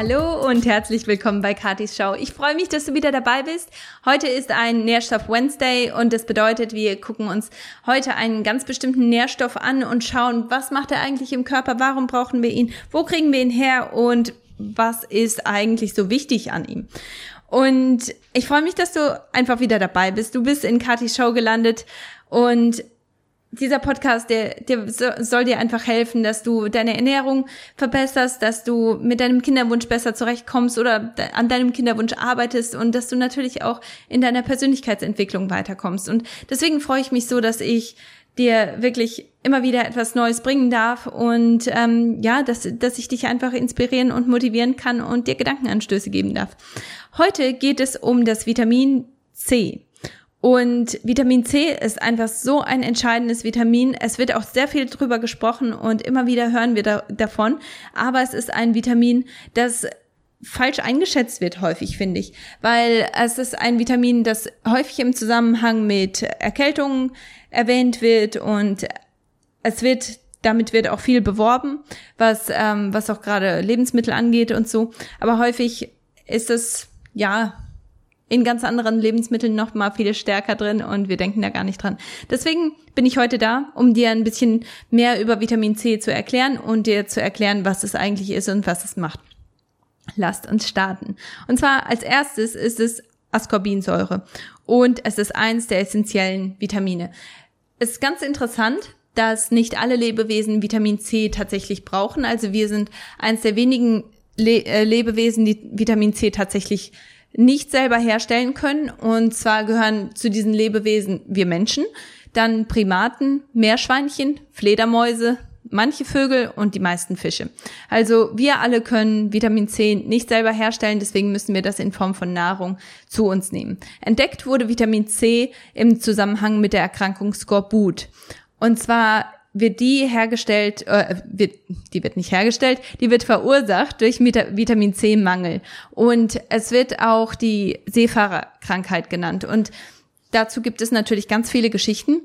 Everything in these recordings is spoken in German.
Hallo und herzlich willkommen bei Katis Show. Ich freue mich, dass du wieder dabei bist. Heute ist ein Nährstoff Wednesday und das bedeutet, wir gucken uns heute einen ganz bestimmten Nährstoff an und schauen, was macht er eigentlich im Körper, warum brauchen wir ihn, wo kriegen wir ihn her und was ist eigentlich so wichtig an ihm. Und ich freue mich, dass du einfach wieder dabei bist. Du bist in Katis Show gelandet und dieser Podcast, der, der soll dir einfach helfen, dass du deine Ernährung verbesserst, dass du mit deinem Kinderwunsch besser zurechtkommst oder an deinem Kinderwunsch arbeitest und dass du natürlich auch in deiner Persönlichkeitsentwicklung weiterkommst. Und deswegen freue ich mich so, dass ich dir wirklich immer wieder etwas Neues bringen darf und ähm, ja, dass, dass ich dich einfach inspirieren und motivieren kann und dir Gedankenanstöße geben darf. Heute geht es um das Vitamin C. Und Vitamin C ist einfach so ein entscheidendes Vitamin. Es wird auch sehr viel drüber gesprochen und immer wieder hören wir da, davon. Aber es ist ein Vitamin, das falsch eingeschätzt wird häufig, finde ich, weil es ist ein Vitamin, das häufig im Zusammenhang mit Erkältungen erwähnt wird und es wird damit wird auch viel beworben, was ähm, was auch gerade Lebensmittel angeht und so. Aber häufig ist es ja in ganz anderen Lebensmitteln noch mal viel stärker drin und wir denken da gar nicht dran. Deswegen bin ich heute da, um dir ein bisschen mehr über Vitamin C zu erklären und dir zu erklären, was es eigentlich ist und was es macht. Lasst uns starten. Und zwar als erstes ist es Ascorbinsäure und es ist eins der essentiellen Vitamine. Es ist ganz interessant, dass nicht alle Lebewesen Vitamin C tatsächlich brauchen. Also wir sind eins der wenigen Le äh, Lebewesen, die Vitamin C tatsächlich nicht selber herstellen können. Und zwar gehören zu diesen Lebewesen wir Menschen, dann Primaten, Meerschweinchen, Fledermäuse, manche Vögel und die meisten Fische. Also wir alle können Vitamin C nicht selber herstellen, deswegen müssen wir das in Form von Nahrung zu uns nehmen. Entdeckt wurde Vitamin C im Zusammenhang mit der Erkrankung Skorbut. Und zwar wird die hergestellt, äh, wird, die wird nicht hergestellt, die wird verursacht durch Vitamin C-Mangel. Und es wird auch die Seefahrerkrankheit genannt. Und dazu gibt es natürlich ganz viele Geschichten,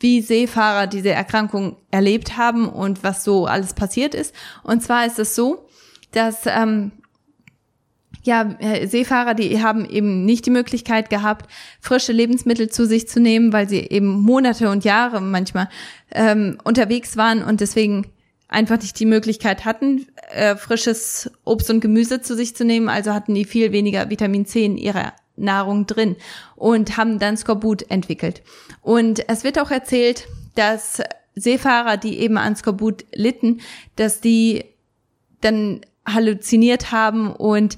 wie Seefahrer diese Erkrankung erlebt haben und was so alles passiert ist. Und zwar ist es so, dass ähm, ja, äh, Seefahrer, die haben eben nicht die Möglichkeit gehabt, frische Lebensmittel zu sich zu nehmen, weil sie eben Monate und Jahre manchmal ähm, unterwegs waren und deswegen einfach nicht die Möglichkeit hatten, äh, frisches Obst und Gemüse zu sich zu nehmen. Also hatten die viel weniger Vitamin C in ihrer Nahrung drin und haben dann Skorbut entwickelt. Und es wird auch erzählt, dass Seefahrer, die eben an Skorbut litten, dass die dann halluziniert haben und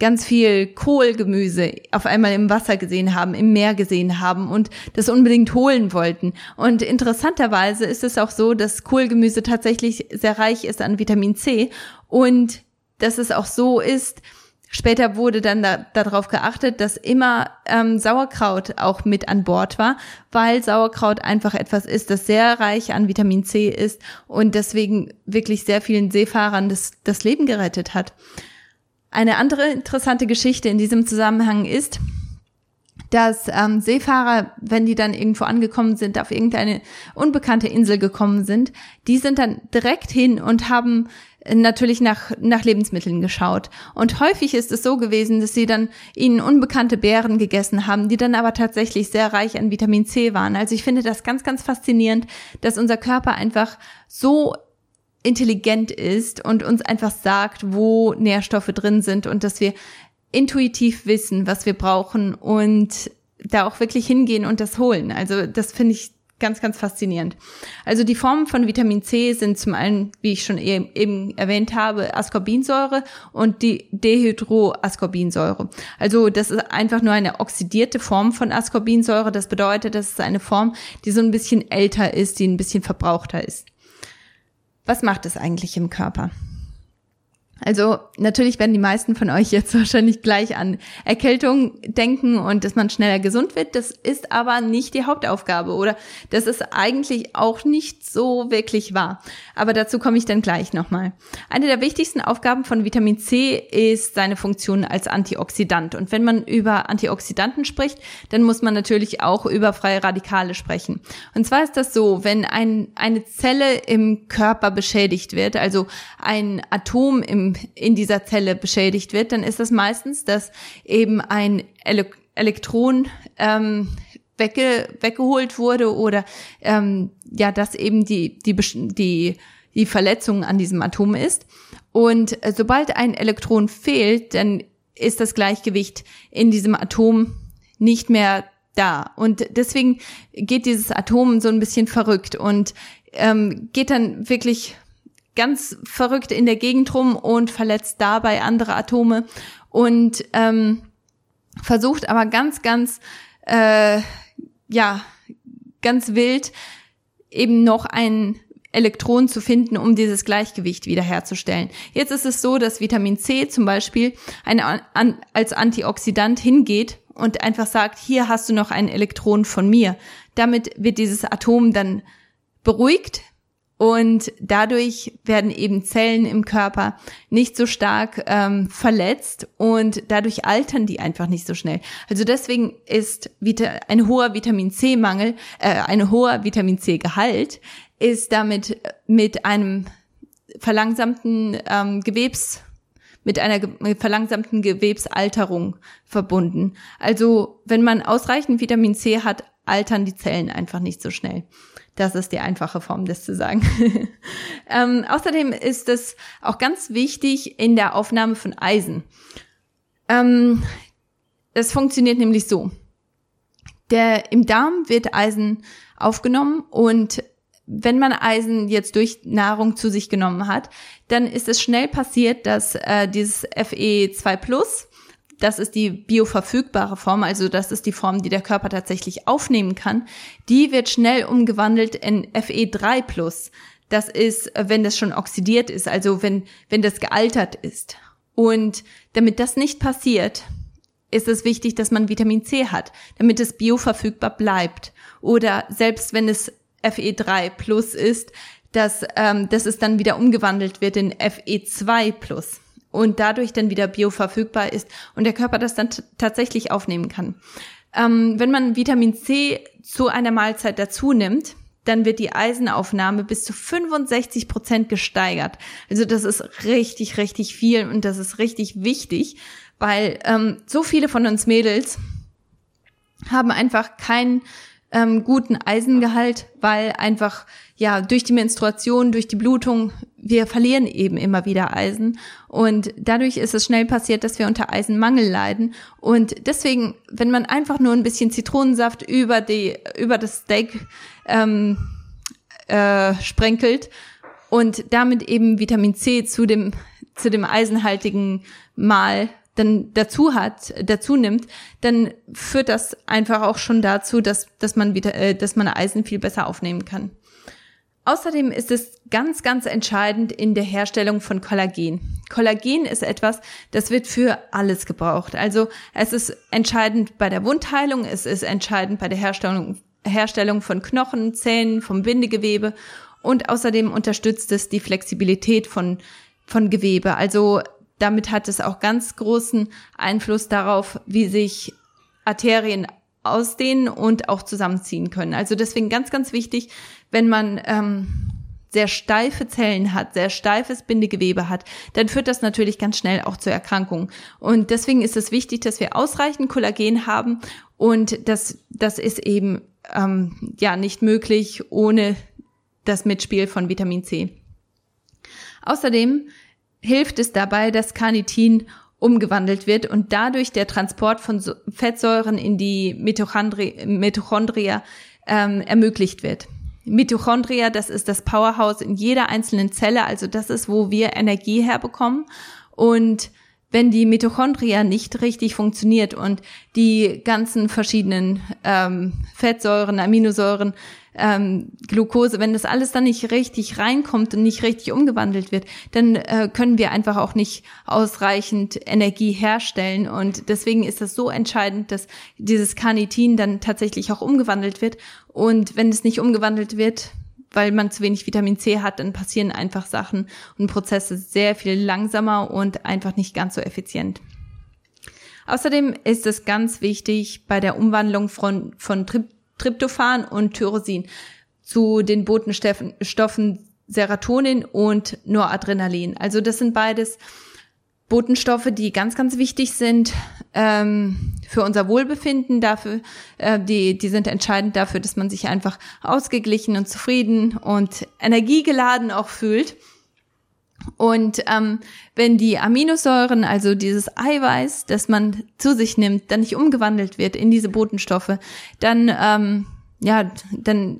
ganz viel Kohlgemüse auf einmal im Wasser gesehen haben, im Meer gesehen haben und das unbedingt holen wollten. Und interessanterweise ist es auch so, dass Kohlgemüse tatsächlich sehr reich ist an Vitamin C und dass es auch so ist, Später wurde dann da, darauf geachtet, dass immer ähm, Sauerkraut auch mit an Bord war, weil Sauerkraut einfach etwas ist, das sehr reich an Vitamin C ist und deswegen wirklich sehr vielen Seefahrern das, das Leben gerettet hat. Eine andere interessante Geschichte in diesem Zusammenhang ist, dass ähm, Seefahrer, wenn die dann irgendwo angekommen sind, auf irgendeine unbekannte Insel gekommen sind, die sind dann direkt hin und haben natürlich nach, nach Lebensmitteln geschaut. Und häufig ist es so gewesen, dass sie dann ihnen unbekannte Beeren gegessen haben, die dann aber tatsächlich sehr reich an Vitamin C waren. Also ich finde das ganz, ganz faszinierend, dass unser Körper einfach so intelligent ist und uns einfach sagt, wo Nährstoffe drin sind und dass wir intuitiv wissen, was wir brauchen und da auch wirklich hingehen und das holen. Also das finde ich ganz, ganz faszinierend. Also die Formen von Vitamin C sind zum einen, wie ich schon e-, eben erwähnt habe, Ascorbinsäure und die Dehydroascorbinsäure. Also das ist einfach nur eine oxidierte Form von Ascorbinsäure. Das bedeutet, das ist eine Form, die so ein bisschen älter ist, die ein bisschen verbrauchter ist. Was macht es eigentlich im Körper? Also natürlich werden die meisten von euch jetzt wahrscheinlich gleich an Erkältung denken und dass man schneller gesund wird. Das ist aber nicht die Hauptaufgabe oder das ist eigentlich auch nicht so wirklich wahr. Aber dazu komme ich dann gleich nochmal. Eine der wichtigsten Aufgaben von Vitamin C ist seine Funktion als Antioxidant. Und wenn man über Antioxidanten spricht, dann muss man natürlich auch über freie Radikale sprechen. Und zwar ist das so, wenn ein, eine Zelle im Körper beschädigt wird, also ein Atom im in dieser Zelle beschädigt wird, dann ist das meistens, dass eben ein Ele Elektron ähm, wegge weggeholt wurde oder ähm, ja, dass eben die, die, die, die Verletzung an diesem Atom ist. Und äh, sobald ein Elektron fehlt, dann ist das Gleichgewicht in diesem Atom nicht mehr da. Und deswegen geht dieses Atom so ein bisschen verrückt und ähm, geht dann wirklich ganz verrückt in der Gegend rum und verletzt dabei andere Atome und ähm, versucht aber ganz, ganz, äh, ja, ganz wild eben noch ein Elektron zu finden, um dieses Gleichgewicht wiederherzustellen. Jetzt ist es so, dass Vitamin C zum Beispiel eine, an, als Antioxidant hingeht und einfach sagt, hier hast du noch ein Elektron von mir. Damit wird dieses Atom dann beruhigt und dadurch werden eben Zellen im Körper nicht so stark ähm, verletzt und dadurch altern die einfach nicht so schnell. Also deswegen ist ein hoher Vitamin C-Mangel, äh, ein hoher Vitamin C-Gehalt ist damit mit einem verlangsamten ähm, Gewebs mit einer verlangsamten Gewebsalterung verbunden. Also wenn man ausreichend Vitamin C hat, altern die Zellen einfach nicht so schnell. Das ist die einfache Form, das zu sagen. ähm, außerdem ist es auch ganz wichtig in der Aufnahme von Eisen. Ähm, das funktioniert nämlich so. Der, Im Darm wird Eisen aufgenommen und wenn man Eisen jetzt durch Nahrung zu sich genommen hat, dann ist es schnell passiert, dass äh, dieses Fe2 Plus, das ist die bioverfügbare Form, also das ist die Form, die der Körper tatsächlich aufnehmen kann, die wird schnell umgewandelt in Fe3 Plus. Das ist, wenn das schon oxidiert ist, also wenn, wenn das gealtert ist. Und damit das nicht passiert, ist es wichtig, dass man Vitamin C hat, damit es bioverfügbar bleibt. Oder selbst wenn es FE3 Plus ist, dass, ähm, dass es dann wieder umgewandelt wird in FE2 Plus und dadurch dann wieder bioverfügbar ist und der Körper das dann tatsächlich aufnehmen kann. Ähm, wenn man Vitamin C zu einer Mahlzeit dazu nimmt, dann wird die Eisenaufnahme bis zu 65 Prozent gesteigert. Also das ist richtig, richtig viel und das ist richtig wichtig, weil ähm, so viele von uns Mädels haben einfach keinen ähm, guten Eisengehalt, weil einfach ja durch die Menstruation, durch die Blutung, wir verlieren eben immer wieder Eisen. Und dadurch ist es schnell passiert, dass wir unter Eisenmangel leiden. Und deswegen, wenn man einfach nur ein bisschen Zitronensaft über die über das Steak ähm, äh, sprenkelt und damit eben Vitamin C zu dem zu dem eisenhaltigen Mahl dann dazu hat, dazu nimmt, dann führt das einfach auch schon dazu, dass, dass man wieder, äh, dass man Eisen viel besser aufnehmen kann. Außerdem ist es ganz, ganz entscheidend in der Herstellung von Kollagen. Kollagen ist etwas, das wird für alles gebraucht. Also es ist entscheidend bei der Wundheilung, es ist entscheidend bei der Herstellung, Herstellung von Knochen, Zähnen, vom Bindegewebe und außerdem unterstützt es die Flexibilität von, von Gewebe. Also damit hat es auch ganz großen Einfluss darauf, wie sich Arterien ausdehnen und auch zusammenziehen können. Also deswegen ganz, ganz wichtig, wenn man ähm, sehr steife Zellen hat, sehr steifes Bindegewebe hat, dann führt das natürlich ganz schnell auch zu Erkrankungen. Und deswegen ist es wichtig, dass wir ausreichend Kollagen haben und das, das ist eben ähm, ja nicht möglich ohne das Mitspiel von Vitamin C. Außerdem hilft es dabei, dass Carnitin umgewandelt wird und dadurch der Transport von Fettsäuren in die Mitochondri Mitochondria ähm, ermöglicht wird. Mitochondria, das ist das Powerhouse in jeder einzelnen Zelle, also das ist, wo wir Energie herbekommen. Und wenn die Mitochondria nicht richtig funktioniert und die ganzen verschiedenen ähm, Fettsäuren, Aminosäuren ähm, Glucose, wenn das alles dann nicht richtig reinkommt und nicht richtig umgewandelt wird, dann äh, können wir einfach auch nicht ausreichend Energie herstellen. Und deswegen ist das so entscheidend, dass dieses Carnitin dann tatsächlich auch umgewandelt wird. Und wenn es nicht umgewandelt wird, weil man zu wenig Vitamin C hat, dann passieren einfach Sachen und Prozesse sehr viel langsamer und einfach nicht ganz so effizient. Außerdem ist es ganz wichtig bei der Umwandlung von, von Tryptophan und Tyrosin. Zu den Botenstoffen Serotonin und Noradrenalin. Also das sind beides Botenstoffe, die ganz, ganz wichtig sind ähm, für unser Wohlbefinden, dafür, äh, die, die sind entscheidend dafür, dass man sich einfach ausgeglichen und zufrieden und energiegeladen auch fühlt. Und ähm, wenn die Aminosäuren, also dieses Eiweiß, das man zu sich nimmt, dann nicht umgewandelt wird in diese Botenstoffe, dann ähm, ja, dann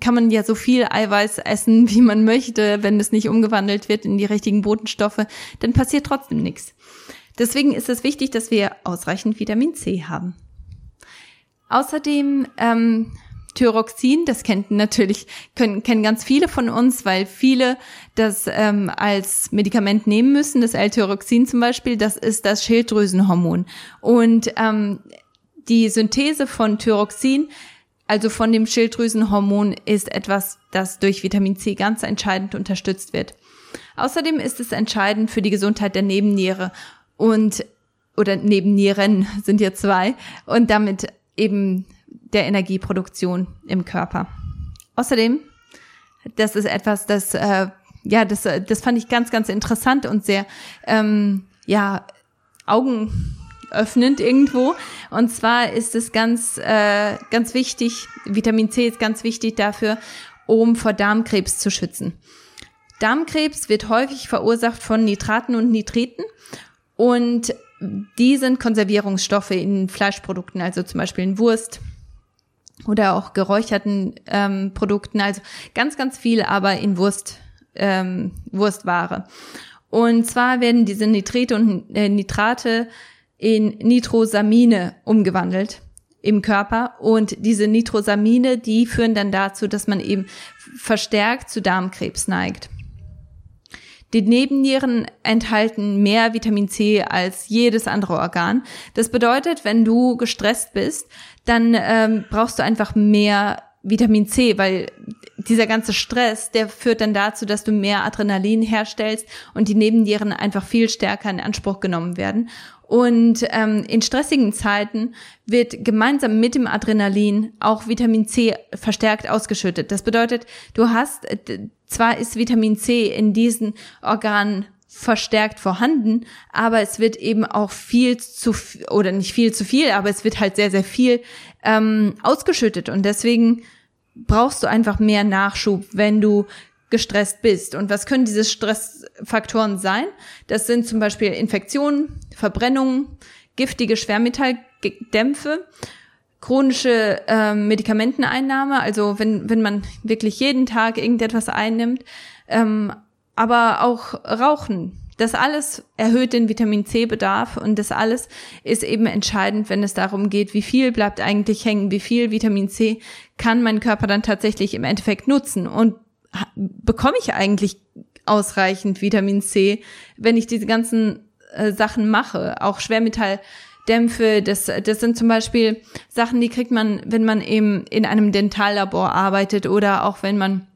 kann man ja so viel Eiweiß essen, wie man möchte, wenn es nicht umgewandelt wird in die richtigen Botenstoffe, dann passiert trotzdem nichts. Deswegen ist es wichtig, dass wir ausreichend Vitamin C haben. Außerdem ähm, Thyroxin, das kennt natürlich, können, kennen ganz viele von uns, weil viele das ähm, als Medikament nehmen müssen. Das L-Thyroxin zum Beispiel, das ist das Schilddrüsenhormon. Und ähm, die Synthese von Thyroxin also von dem Schilddrüsenhormon ist etwas, das durch Vitamin C ganz entscheidend unterstützt wird. Außerdem ist es entscheidend für die Gesundheit der Nebenniere und oder Nebennieren sind ja zwei und damit eben der Energieproduktion im Körper. Außerdem, das ist etwas, das äh, ja, das, das fand ich ganz, ganz interessant und sehr ähm, ja Augen öffnend irgendwo. Und zwar ist es ganz, äh, ganz wichtig, Vitamin C ist ganz wichtig dafür, um vor Darmkrebs zu schützen. Darmkrebs wird häufig verursacht von Nitraten und Nitriten und die sind Konservierungsstoffe in Fleischprodukten, also zum Beispiel in Wurst oder auch geräucherten ähm, Produkten, also ganz, ganz viel, aber in Wurst, ähm, Wurstware. Und zwar werden diese Nitrite und äh, Nitrate in Nitrosamine umgewandelt im Körper und diese Nitrosamine, die führen dann dazu, dass man eben verstärkt zu Darmkrebs neigt. Die Nebennieren enthalten mehr Vitamin C als jedes andere Organ. Das bedeutet, wenn du gestresst bist, dann ähm, brauchst du einfach mehr Vitamin C, weil dieser ganze Stress, der führt dann dazu, dass du mehr Adrenalin herstellst und die Nebennieren einfach viel stärker in Anspruch genommen werden. Und ähm, in stressigen Zeiten wird gemeinsam mit dem Adrenalin auch Vitamin C verstärkt ausgeschüttet. Das bedeutet, du hast, zwar ist Vitamin C in diesen Organen verstärkt vorhanden, aber es wird eben auch viel zu oder nicht viel zu viel, aber es wird halt sehr sehr viel ähm, ausgeschüttet und deswegen brauchst du einfach mehr Nachschub, wenn du gestresst bist. Und was können diese Stressfaktoren sein? Das sind zum Beispiel Infektionen, Verbrennungen, giftige Schwermetalldämpfe, chronische äh, Medikamenteneinnahme, also wenn, wenn man wirklich jeden Tag irgendetwas einnimmt, ähm, aber auch Rauchen. Das alles erhöht den Vitamin C-Bedarf und das alles ist eben entscheidend, wenn es darum geht, wie viel bleibt eigentlich hängen, wie viel Vitamin C kann mein Körper dann tatsächlich im Endeffekt nutzen. Und bekomme ich eigentlich ausreichend Vitamin C, wenn ich diese ganzen äh, Sachen mache, auch Schwermetalldämpfe, das, das sind zum Beispiel Sachen, die kriegt man, wenn man eben in einem Dentallabor arbeitet oder auch wenn man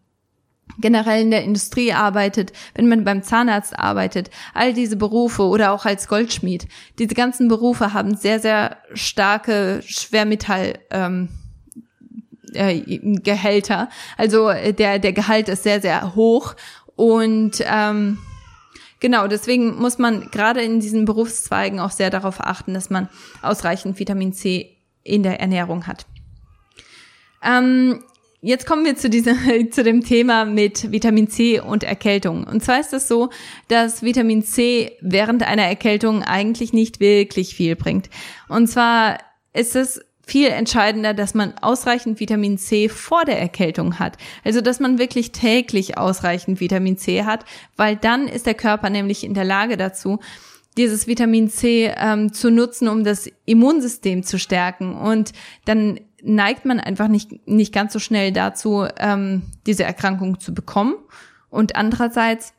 generell in der Industrie arbeitet, wenn man beim Zahnarzt arbeitet, all diese Berufe oder auch als Goldschmied. Diese ganzen Berufe haben sehr, sehr starke Schwermetall. Ähm, äh, Gehälter. Also äh, der, der Gehalt ist sehr, sehr hoch. Und ähm, genau, deswegen muss man gerade in diesen Berufszweigen auch sehr darauf achten, dass man ausreichend Vitamin C in der Ernährung hat. Ähm, Jetzt kommen wir zu diesem, zu dem Thema mit Vitamin C und Erkältung. Und zwar ist es so, dass Vitamin C während einer Erkältung eigentlich nicht wirklich viel bringt. Und zwar ist es viel entscheidender, dass man ausreichend Vitamin C vor der Erkältung hat. Also, dass man wirklich täglich ausreichend Vitamin C hat, weil dann ist der Körper nämlich in der Lage dazu, dieses Vitamin C ähm, zu nutzen, um das Immunsystem zu stärken. Und dann neigt man einfach nicht, nicht ganz so schnell dazu, ähm, diese Erkrankung zu bekommen. Und andererseits,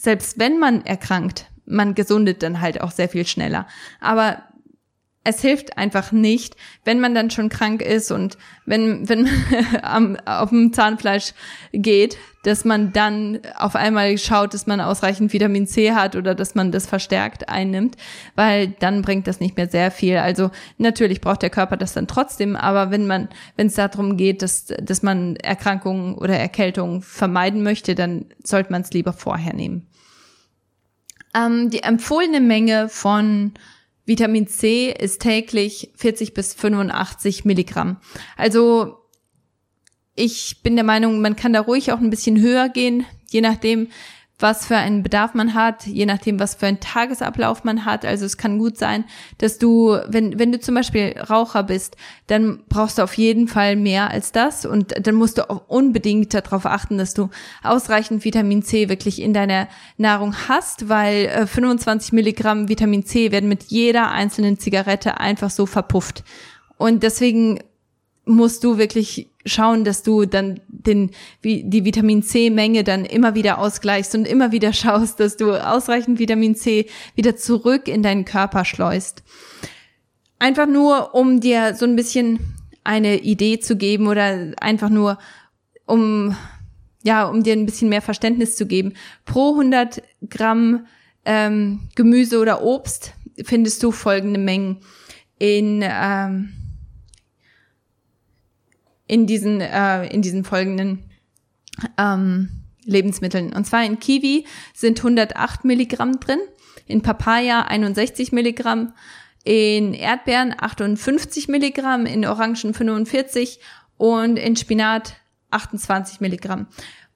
selbst wenn man erkrankt, man gesundet dann halt auch sehr viel schneller. Aber es hilft einfach nicht, wenn man dann schon krank ist und wenn, wenn am, auf dem Zahnfleisch geht, dass man dann auf einmal schaut, dass man ausreichend Vitamin C hat oder dass man das verstärkt einnimmt, weil dann bringt das nicht mehr sehr viel. Also natürlich braucht der Körper das dann trotzdem, aber wenn man, wenn es darum geht, dass, dass man Erkrankungen oder Erkältungen vermeiden möchte, dann sollte man es lieber vorher nehmen. Ähm, die empfohlene Menge von Vitamin C ist täglich 40 bis 85 Milligramm. Also ich bin der Meinung, man kann da ruhig auch ein bisschen höher gehen, je nachdem, was für einen Bedarf man hat, je nachdem, was für einen Tagesablauf man hat. Also es kann gut sein, dass du, wenn, wenn du zum Beispiel Raucher bist, dann brauchst du auf jeden Fall mehr als das und dann musst du auch unbedingt darauf achten, dass du ausreichend Vitamin C wirklich in deiner Nahrung hast, weil äh, 25 Milligramm Vitamin C werden mit jeder einzelnen Zigarette einfach so verpufft. Und deswegen musst du wirklich schauen, dass du dann den, wie, die Vitamin C-Menge dann immer wieder ausgleichst und immer wieder schaust, dass du ausreichend Vitamin C wieder zurück in deinen Körper schleust. Einfach nur, um dir so ein bisschen eine Idee zu geben oder einfach nur, um, ja, um dir ein bisschen mehr Verständnis zu geben. Pro 100 Gramm ähm, Gemüse oder Obst findest du folgende Mengen in, ähm, in diesen, äh, in diesen folgenden ähm, Lebensmitteln. Und zwar in Kiwi sind 108 Milligramm drin, in Papaya 61 Milligramm, in Erdbeeren 58 Milligramm, in Orangen 45 und in Spinat 28 Milligramm.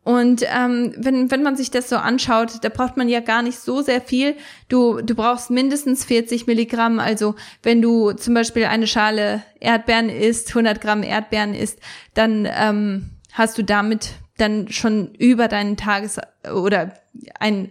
Und ähm, wenn, wenn man sich das so anschaut, da braucht man ja gar nicht so sehr viel. Du, du brauchst mindestens 40 Milligramm. Also wenn du zum Beispiel eine Schale Erdbeeren isst, 100 Gramm Erdbeeren isst, dann ähm, hast du damit dann schon über deinen Tages- oder ein,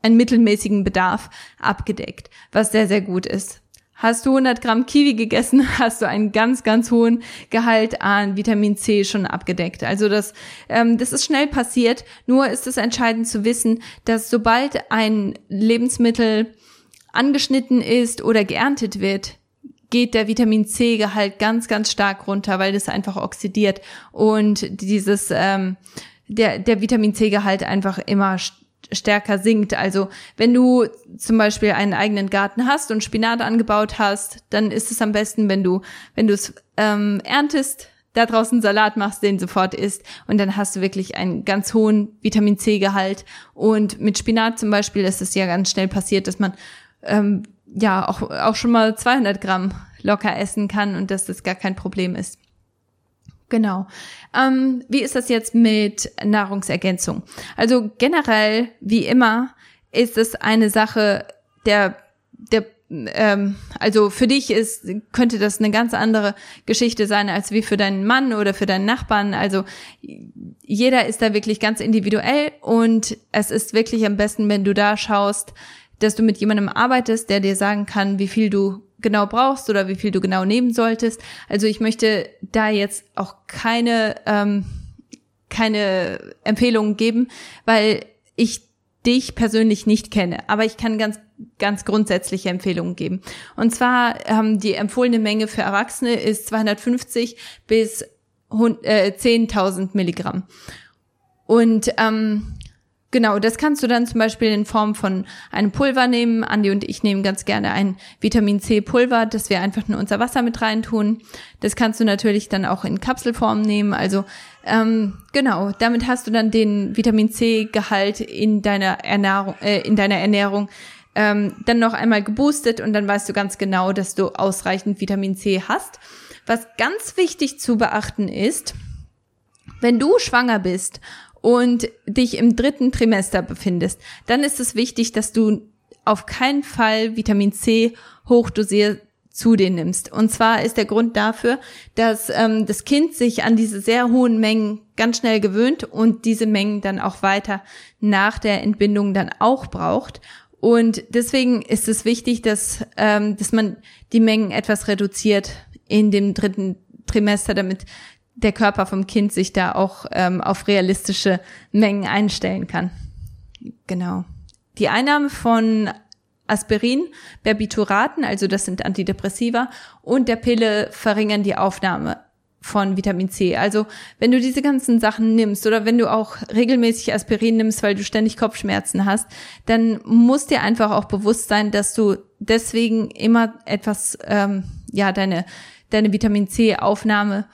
einen mittelmäßigen Bedarf abgedeckt, was sehr, sehr gut ist. Hast du 100 Gramm Kiwi gegessen, hast du einen ganz, ganz hohen Gehalt an Vitamin C schon abgedeckt. Also das, ähm, das ist schnell passiert. Nur ist es entscheidend zu wissen, dass sobald ein Lebensmittel angeschnitten ist oder geerntet wird, geht der Vitamin C-Gehalt ganz, ganz stark runter, weil das einfach oxidiert und dieses ähm, der der Vitamin C-Gehalt einfach immer stärker sinkt. Also wenn du zum Beispiel einen eigenen Garten hast und Spinat angebaut hast, dann ist es am besten, wenn du, wenn du es ähm, erntest, da draußen Salat machst, den sofort isst und dann hast du wirklich einen ganz hohen Vitamin C-Gehalt. Und mit Spinat zum Beispiel ist es ja ganz schnell passiert, dass man ähm, ja auch, auch schon mal 200 Gramm locker essen kann und dass das gar kein Problem ist. Genau. Ähm, wie ist das jetzt mit Nahrungsergänzung? Also generell, wie immer, ist es eine Sache der, der ähm, also für dich ist, könnte das eine ganz andere Geschichte sein als wie für deinen Mann oder für deinen Nachbarn. Also jeder ist da wirklich ganz individuell und es ist wirklich am besten, wenn du da schaust, dass du mit jemandem arbeitest, der dir sagen kann, wie viel du genau brauchst oder wie viel du genau nehmen solltest. Also ich möchte da jetzt auch keine, ähm, keine Empfehlungen geben, weil ich dich persönlich nicht kenne, aber ich kann ganz ganz grundsätzliche Empfehlungen geben. Und zwar ähm, die empfohlene Menge für Erwachsene ist 250 bis äh, 10.000 Milligramm. Und ähm, Genau, das kannst du dann zum Beispiel in Form von einem Pulver nehmen. Andi und ich nehmen ganz gerne ein Vitamin C Pulver, das wir einfach in unser Wasser mit reintun. Das kannst du natürlich dann auch in Kapselform nehmen. Also ähm, genau, damit hast du dann den Vitamin C Gehalt in deiner Ernährung, äh, in deiner Ernährung ähm, dann noch einmal geboostet und dann weißt du ganz genau, dass du ausreichend Vitamin C hast. Was ganz wichtig zu beachten ist, wenn du schwanger bist und dich im dritten Trimester befindest, dann ist es wichtig, dass du auf keinen Fall Vitamin C hochdosiert zu dir nimmst. Und zwar ist der Grund dafür, dass ähm, das Kind sich an diese sehr hohen Mengen ganz schnell gewöhnt und diese Mengen dann auch weiter nach der Entbindung dann auch braucht. Und deswegen ist es wichtig, dass, ähm, dass man die Mengen etwas reduziert in dem dritten Trimester, damit der Körper vom Kind sich da auch ähm, auf realistische Mengen einstellen kann. Genau. Die Einnahme von Aspirin, Barbituraten, also das sind Antidepressiva, und der Pille verringern die Aufnahme von Vitamin C. Also wenn du diese ganzen Sachen nimmst oder wenn du auch regelmäßig Aspirin nimmst, weil du ständig Kopfschmerzen hast, dann muss dir einfach auch bewusst sein, dass du deswegen immer etwas, ähm, ja, deine, deine Vitamin C-Aufnahme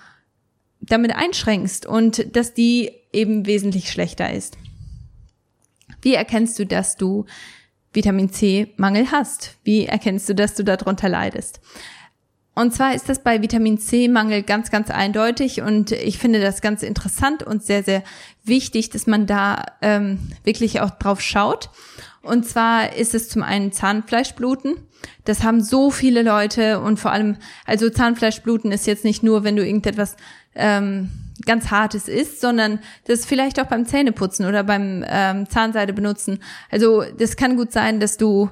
damit einschränkst und dass die eben wesentlich schlechter ist. Wie erkennst du, dass du Vitamin C-Mangel hast? Wie erkennst du, dass du darunter leidest? Und zwar ist das bei Vitamin C-Mangel ganz, ganz eindeutig und ich finde das ganz interessant und sehr, sehr wichtig, dass man da ähm, wirklich auch drauf schaut. Und zwar ist es zum einen Zahnfleischbluten. Das haben so viele Leute und vor allem, also Zahnfleischbluten ist jetzt nicht nur, wenn du irgendetwas ähm, ganz Hartes isst, sondern das vielleicht auch beim Zähneputzen oder beim ähm, Zahnseide benutzen. Also das kann gut sein, dass du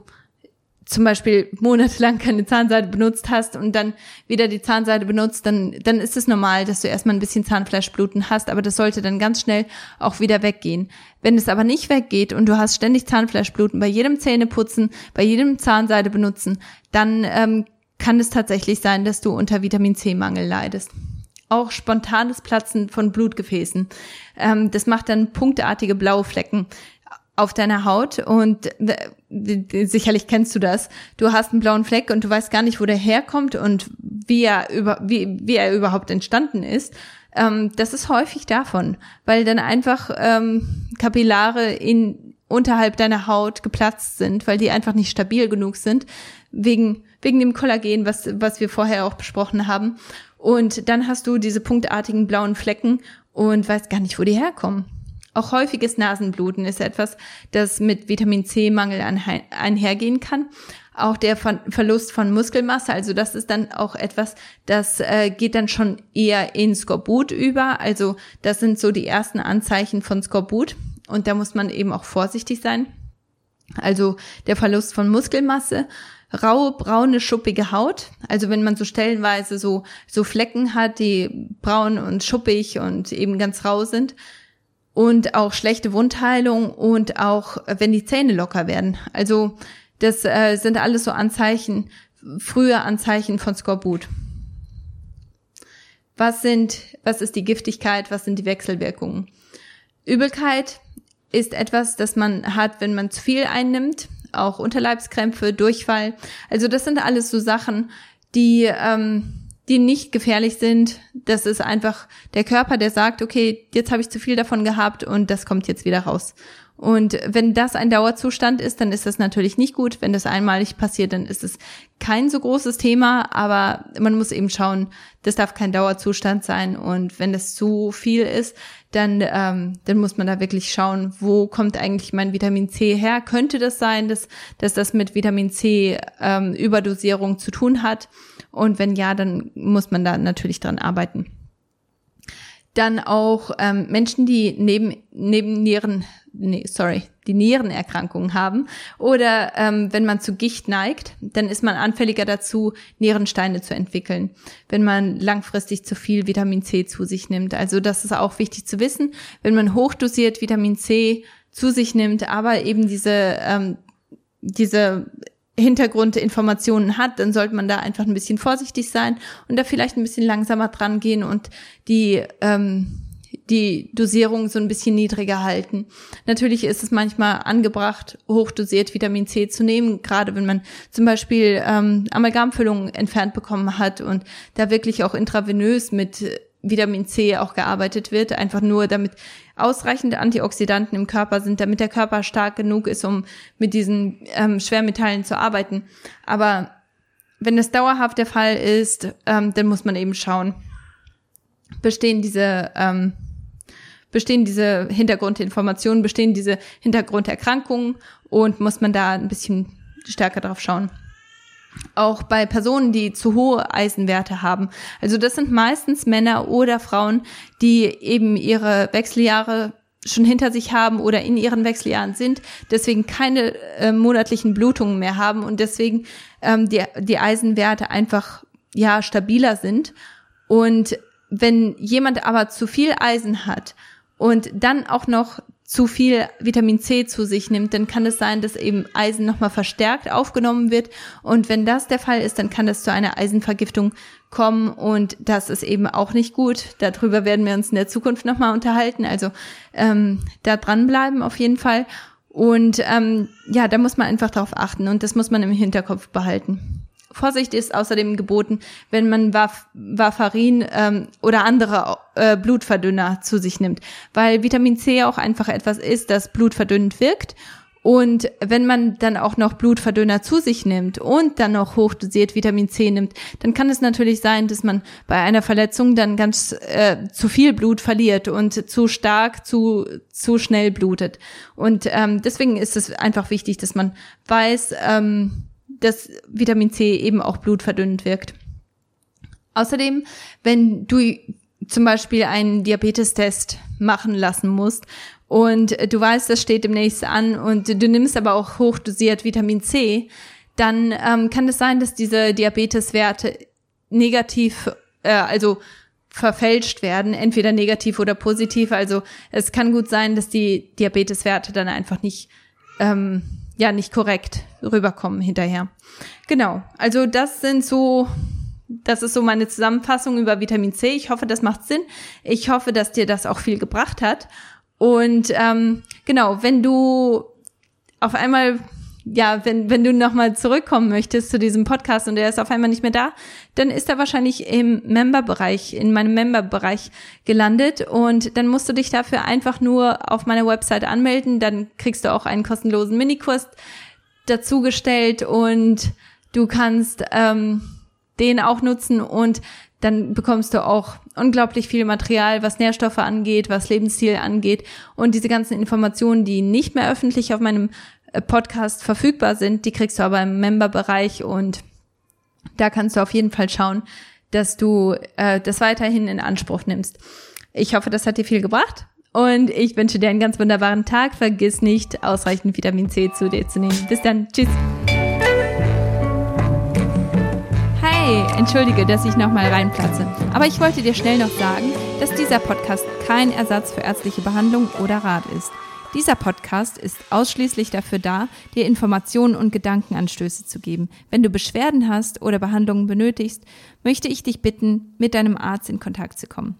zum Beispiel monatelang keine Zahnseide benutzt hast und dann wieder die Zahnseide benutzt, dann, dann ist es normal, dass du erstmal ein bisschen Zahnfleischbluten hast, aber das sollte dann ganz schnell auch wieder weggehen. Wenn es aber nicht weggeht und du hast ständig Zahnfleischbluten bei jedem Zähneputzen, bei jedem Zahnseide benutzen, dann ähm, kann es tatsächlich sein, dass du unter Vitamin C-Mangel leidest. Auch spontanes Platzen von Blutgefäßen. Ähm, das macht dann punktartige blaue Flecken auf deiner Haut und äh, sicherlich kennst du das. Du hast einen blauen Fleck und du weißt gar nicht, wo der herkommt und wie er über wie, wie er überhaupt entstanden ist. Ähm, das ist häufig davon, weil dann einfach ähm, Kapillare in unterhalb deiner Haut geplatzt sind, weil die einfach nicht stabil genug sind wegen wegen dem Kollagen, was was wir vorher auch besprochen haben. Und dann hast du diese punktartigen blauen Flecken und weißt gar nicht, wo die herkommen. Auch häufiges Nasenbluten ist etwas, das mit Vitamin C-Mangel einhergehen kann. Auch der Verlust von Muskelmasse, also das ist dann auch etwas, das äh, geht dann schon eher in Skorbut über. Also das sind so die ersten Anzeichen von Skorbut und da muss man eben auch vorsichtig sein. Also der Verlust von Muskelmasse, raue, braune, schuppige Haut. Also wenn man so stellenweise so, so Flecken hat, die braun und schuppig und eben ganz rau sind und auch schlechte Wundheilung und auch wenn die Zähne locker werden. Also das äh, sind alles so Anzeichen, frühe Anzeichen von Skorbut. Was sind, was ist die Giftigkeit, was sind die Wechselwirkungen? Übelkeit ist etwas, das man hat, wenn man zu viel einnimmt, auch Unterleibskrämpfe, Durchfall. Also das sind alles so Sachen, die ähm, die nicht gefährlich sind. Das ist einfach der Körper, der sagt, okay, jetzt habe ich zu viel davon gehabt und das kommt jetzt wieder raus. Und wenn das ein Dauerzustand ist, dann ist das natürlich nicht gut. Wenn das einmalig passiert, dann ist es kein so großes Thema, aber man muss eben schauen, das darf kein Dauerzustand sein. Und wenn das zu viel ist, dann, ähm, dann muss man da wirklich schauen, wo kommt eigentlich mein Vitamin C her? Könnte das sein, dass, dass das mit Vitamin C ähm, Überdosierung zu tun hat? Und wenn ja, dann muss man da natürlich dran arbeiten. Dann auch ähm, Menschen, die neben, neben Nieren, nee, sorry, die Nierenerkrankungen haben oder ähm, wenn man zu Gicht neigt, dann ist man anfälliger dazu, Nierensteine zu entwickeln, wenn man langfristig zu viel Vitamin C zu sich nimmt. Also das ist auch wichtig zu wissen, wenn man hochdosiert Vitamin C zu sich nimmt, aber eben diese ähm, diese Hintergrundinformationen hat, dann sollte man da einfach ein bisschen vorsichtig sein und da vielleicht ein bisschen langsamer dran gehen und die ähm, die Dosierung so ein bisschen niedriger halten. Natürlich ist es manchmal angebracht, hochdosiert Vitamin C zu nehmen, gerade wenn man zum Beispiel ähm, Amalgamfüllungen entfernt bekommen hat und da wirklich auch intravenös mit Vitamin C auch gearbeitet wird, einfach nur damit ausreichend Antioxidanten im Körper sind, damit der Körper stark genug ist, um mit diesen ähm, Schwermetallen zu arbeiten. Aber wenn es dauerhaft der Fall ist, ähm, dann muss man eben schauen, bestehen diese ähm, bestehen diese Hintergrundinformationen, bestehen diese Hintergrunderkrankungen und muss man da ein bisschen stärker drauf schauen auch bei Personen, die zu hohe Eisenwerte haben. Also das sind meistens Männer oder Frauen, die eben ihre Wechseljahre schon hinter sich haben oder in ihren Wechseljahren sind, deswegen keine äh, monatlichen Blutungen mehr haben und deswegen ähm, die, die Eisenwerte einfach ja stabiler sind. Und wenn jemand aber zu viel Eisen hat und dann auch noch zu viel Vitamin C zu sich nimmt, dann kann es sein, dass eben Eisen nochmal verstärkt aufgenommen wird. Und wenn das der Fall ist, dann kann es zu einer Eisenvergiftung kommen und das ist eben auch nicht gut. Darüber werden wir uns in der Zukunft nochmal unterhalten. Also ähm, da dranbleiben auf jeden Fall. Und ähm, ja, da muss man einfach darauf achten und das muss man im Hinterkopf behalten. Vorsicht ist außerdem geboten, wenn man Warf Warfarin ähm, oder andere äh, Blutverdünner zu sich nimmt, weil Vitamin C auch einfach etwas ist, das blutverdünnend wirkt. Und wenn man dann auch noch Blutverdünner zu sich nimmt und dann noch hochdosiert Vitamin C nimmt, dann kann es natürlich sein, dass man bei einer Verletzung dann ganz äh, zu viel Blut verliert und zu stark, zu, zu schnell blutet. Und ähm, deswegen ist es einfach wichtig, dass man weiß, ähm, dass Vitamin C eben auch blutverdünnend wirkt. Außerdem, wenn du zum Beispiel einen Diabetestest machen lassen musst und du weißt, das steht demnächst an und du nimmst aber auch hochdosiert Vitamin C, dann ähm, kann es sein, dass diese Diabeteswerte negativ, äh, also verfälscht werden, entweder negativ oder positiv. Also es kann gut sein, dass die Diabeteswerte dann einfach nicht ähm, ja nicht korrekt rüberkommen hinterher. Genau. Also das sind so das ist so meine Zusammenfassung über Vitamin C. Ich hoffe, das macht Sinn. Ich hoffe, dass dir das auch viel gebracht hat. Und ähm, genau, wenn du auf einmal ja, wenn, wenn du nochmal zurückkommen möchtest zu diesem Podcast und der ist auf einmal nicht mehr da, dann ist er wahrscheinlich im Member-Bereich, in meinem Member-Bereich gelandet. Und dann musst du dich dafür einfach nur auf meiner Website anmelden, dann kriegst du auch einen kostenlosen Minikurs dazugestellt und du kannst ähm, den auch nutzen. Und dann bekommst du auch unglaublich viel Material, was Nährstoffe angeht, was Lebensstil angeht. Und diese ganzen Informationen, die nicht mehr öffentlich auf meinem Podcast verfügbar sind, die kriegst du aber im Member-Bereich und da kannst du auf jeden Fall schauen, dass du äh, das weiterhin in Anspruch nimmst. Ich hoffe, das hat dir viel gebracht und ich wünsche dir einen ganz wunderbaren Tag. Vergiss nicht, ausreichend Vitamin C zu dir zu nehmen. Bis dann. Tschüss. Hey, entschuldige, dass ich nochmal reinplatze. Aber ich wollte dir schnell noch sagen, dass dieser Podcast kein Ersatz für ärztliche Behandlung oder Rat ist. Dieser Podcast ist ausschließlich dafür da, dir Informationen und Gedankenanstöße zu geben. Wenn du Beschwerden hast oder Behandlungen benötigst, möchte ich dich bitten, mit deinem Arzt in Kontakt zu kommen.